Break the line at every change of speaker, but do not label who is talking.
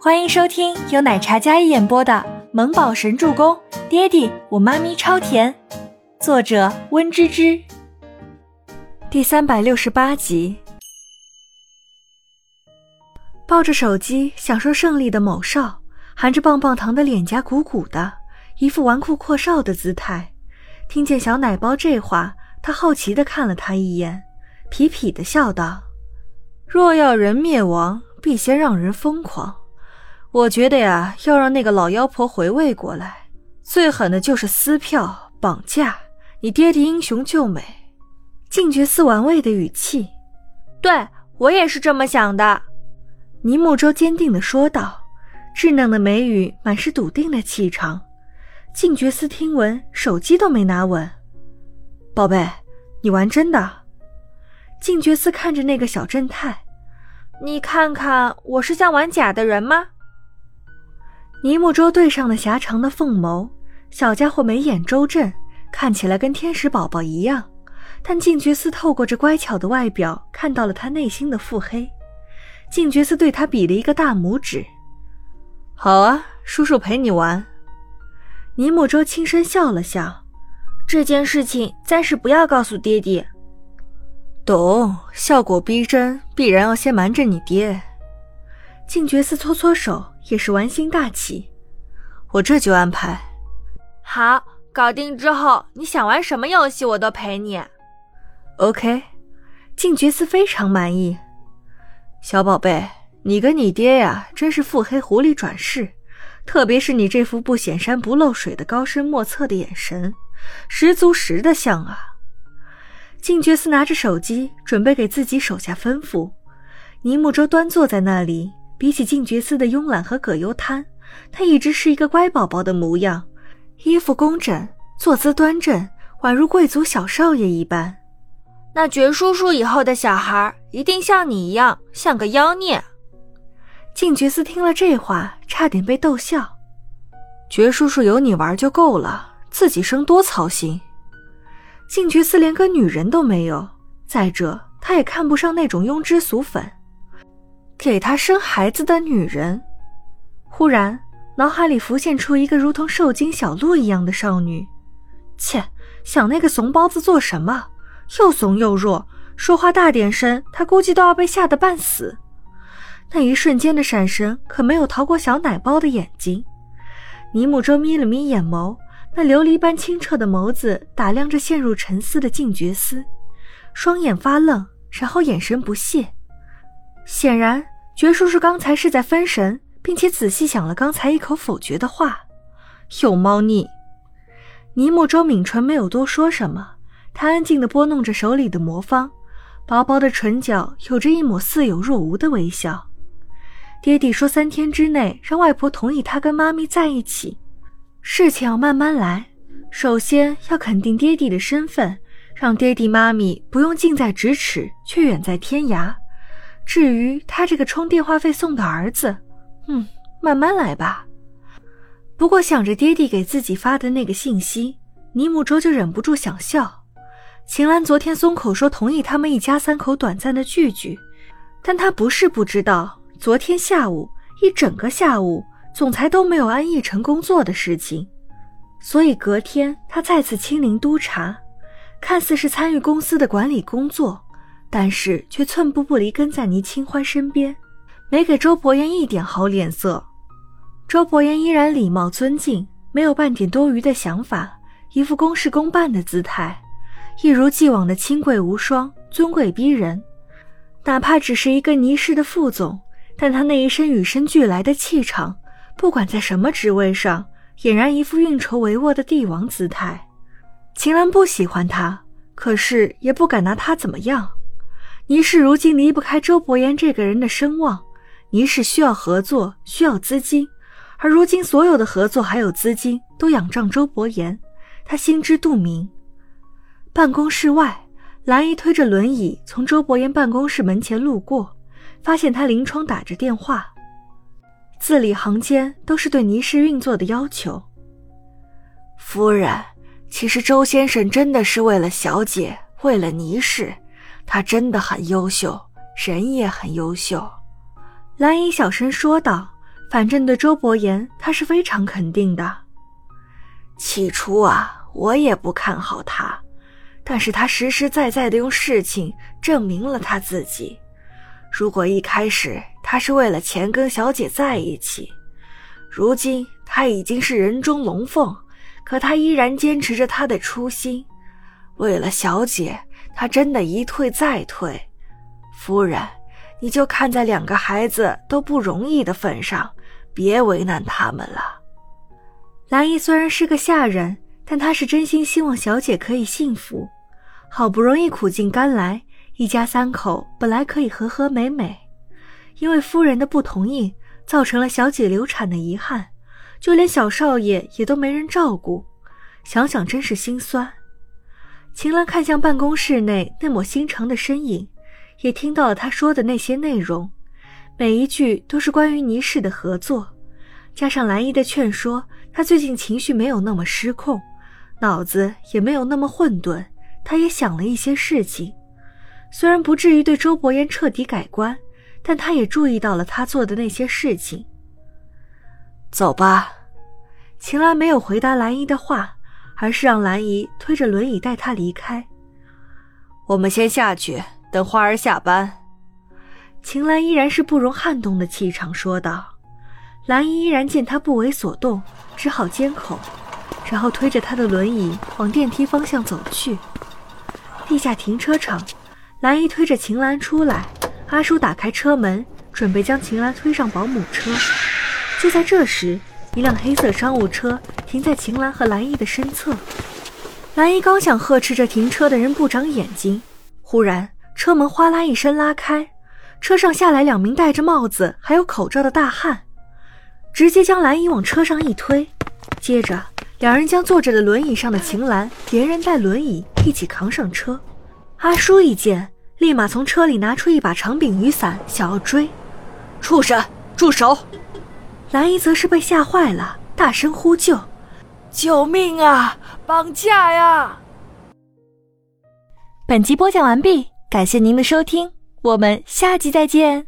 欢迎收听由奶茶一演播的《萌宝神助攻》，爹地我妈咪超甜，作者温芝芝。第三百六十八集。抱着手机享受胜利的某少，含着棒棒糖的脸颊鼓鼓的，一副纨绔阔少的姿态。听见小奶包这话，他好奇的看了他一眼，痞痞的笑道：“若要人灭亡，必先让人疯狂。”我觉得呀，要让那个老妖婆回味过来，最狠的就是撕票、绑架。你爹爹英雄救美，静觉寺玩味的语气，
对我也是这么想的。
倪木舟坚定的说道，稚嫩的眉宇满是笃定的气场。静觉寺听闻，手机都没拿稳。宝贝，你玩真的？静觉寺看着那个小正太，
你看看我是像玩假的人吗？
尼木舟对上了狭长的凤眸，小家伙眉眼周正，看起来跟天使宝宝一样。但静觉寺透过这乖巧的外表，看到了他内心的腹黑。静觉寺对他比了一个大拇指：“好啊，叔叔陪你玩。”尼木舟轻声笑了笑：“
这件事情暂时不要告诉爹爹。”
懂，效果逼真，必然要先瞒着你爹。静觉寺搓搓手。也是玩心大起，我这就安排。
好，搞定之后，你想玩什么游戏，我都陪你。
OK，静觉寺非常满意。小宝贝，你跟你爹呀，真是腹黑狐狸转世，特别是你这副不显山不漏水的高深莫测的眼神，十足十的像啊。静觉寺拿着手机，准备给自己手下吩咐。尼木舟端坐在那里。比起静觉寺的慵懒和葛优瘫，他一直是一个乖宝宝的模样，衣服工整，坐姿端正，宛如贵族小少爷一般。
那爵叔叔以后的小孩一定像你一样，像个妖孽。
静觉寺听了这话，差点被逗笑。爵叔叔有你玩就够了，自己生多操心。静觉寺连个女人都没有，再者，他也看不上那种庸脂俗粉。给他生孩子的女人，忽然脑海里浮现出一个如同受惊小鹿一样的少女。切，想那个怂包子做什么？又怂又弱，说话大点声，他估计都要被吓得半死。那一瞬间的闪神可没有逃过小奶包的眼睛。尼木舟眯了眯眼眸，那琉璃般清澈的眸子打量着陷入沉思的静觉司，双眼发愣，然后眼神不屑。显然，爵叔叔刚才是在分神，并且仔细想了刚才一口否决的话。有猫腻。尼木舟抿唇，没有多说什么。他安静地拨弄着手里的魔方，薄薄的唇角有着一抹似有若无的微笑。爹地说，三天之内让外婆同意他跟妈咪在一起。事情要慢慢来，首先要肯定爹地的身份，让爹地妈咪不用近在咫尺，却远在天涯。至于他这个充电话费送的儿子，嗯，慢慢来吧。不过想着爹地给自己发的那个信息，尼木舟就忍不住想笑。秦岚昨天松口说同意他们一家三口短暂的聚聚，但他不是不知道，昨天下午一整个下午，总裁都没有安逸成工作的事情，所以隔天他再次亲临督查，看似是参与公司的管理工作。但是却寸步不离跟在倪清欢身边，没给周伯言一点好脸色。周伯言依然礼貌尊敬，没有半点多余的想法，一副公事公办的姿态，一如既往的清贵无双、尊贵逼人。哪怕只是一个倪氏的副总，但他那一身与生俱来的气场，不管在什么职位上，俨然一副运筹帷幄的帝王姿态。秦岚不喜欢他，可是也不敢拿他怎么样。倪氏如今离不开周伯言这个人的声望，倪氏需要合作，需要资金，而如今所有的合作还有资金都仰仗周伯言，他心知肚明。办公室外，兰姨推着轮椅从周伯言办公室门前路过，发现他临窗打着电话，字里行间都是对倪氏运作的要求。夫人，其实周先生真的是为了小姐，为了倪氏。他真的很优秀，人也很优秀。蓝姨小声说道，反正对周伯言，他是非常肯定的。
起初啊，我也不看好他，但是他实实在在的用事情证明了他自己。如果一开始他是为了钱跟小姐在一起，如今他已经是人中龙凤，可他依然坚持着他的初心。为了小姐，他真的一退再退。夫人，你就看在两个孩子都不容易的份上。别为难他们了。
兰姨虽然是个下人，但她是真心希望小姐可以幸福。好不容易苦尽甘来，一家三口本来可以和和美美，因为夫人的不同意，造成了小姐流产的遗憾，就连小少爷也都没人照顾。想想真是心酸。秦岚看向办公室内那抹心肠的身影，也听到了他说的那些内容。每一句都是关于倪氏的合作，加上兰姨的劝说，他最近情绪没有那么失控，脑子也没有那么混沌。他也想了一些事情，虽然不至于对周伯言彻底改观，但他也注意到了他做的那些事情。
走吧，
秦岚没有回答兰姨的话，而是让兰姨推着轮椅带他离开。
我们先下去，等花儿下班。
秦岚依然是不容撼动的气场说道：“兰姨依然见他不为所动，只好缄口，然后推着他的轮椅往电梯方向走去。地下停车场，兰姨推着秦岚出来，阿叔打开车门，准备将秦岚推上保姆车。就在这时，一辆黑色商务车停在秦岚和兰姨的身侧。兰姨刚想呵斥这停车的人不长眼睛，忽然车门哗啦一声拉开。”车上下来两名戴着帽子还有口罩的大汉，直接将兰姨往车上一推，接着两人将坐着的轮椅上的秦岚连人带轮椅一起扛上车。阿叔一见，立马从车里拿出一把长柄雨伞，想要追。
畜生，住手！
兰姨则是被吓坏了，大声呼救：“
救命啊！绑架呀！”
本集播讲完毕，感谢您的收听。我们下集再见。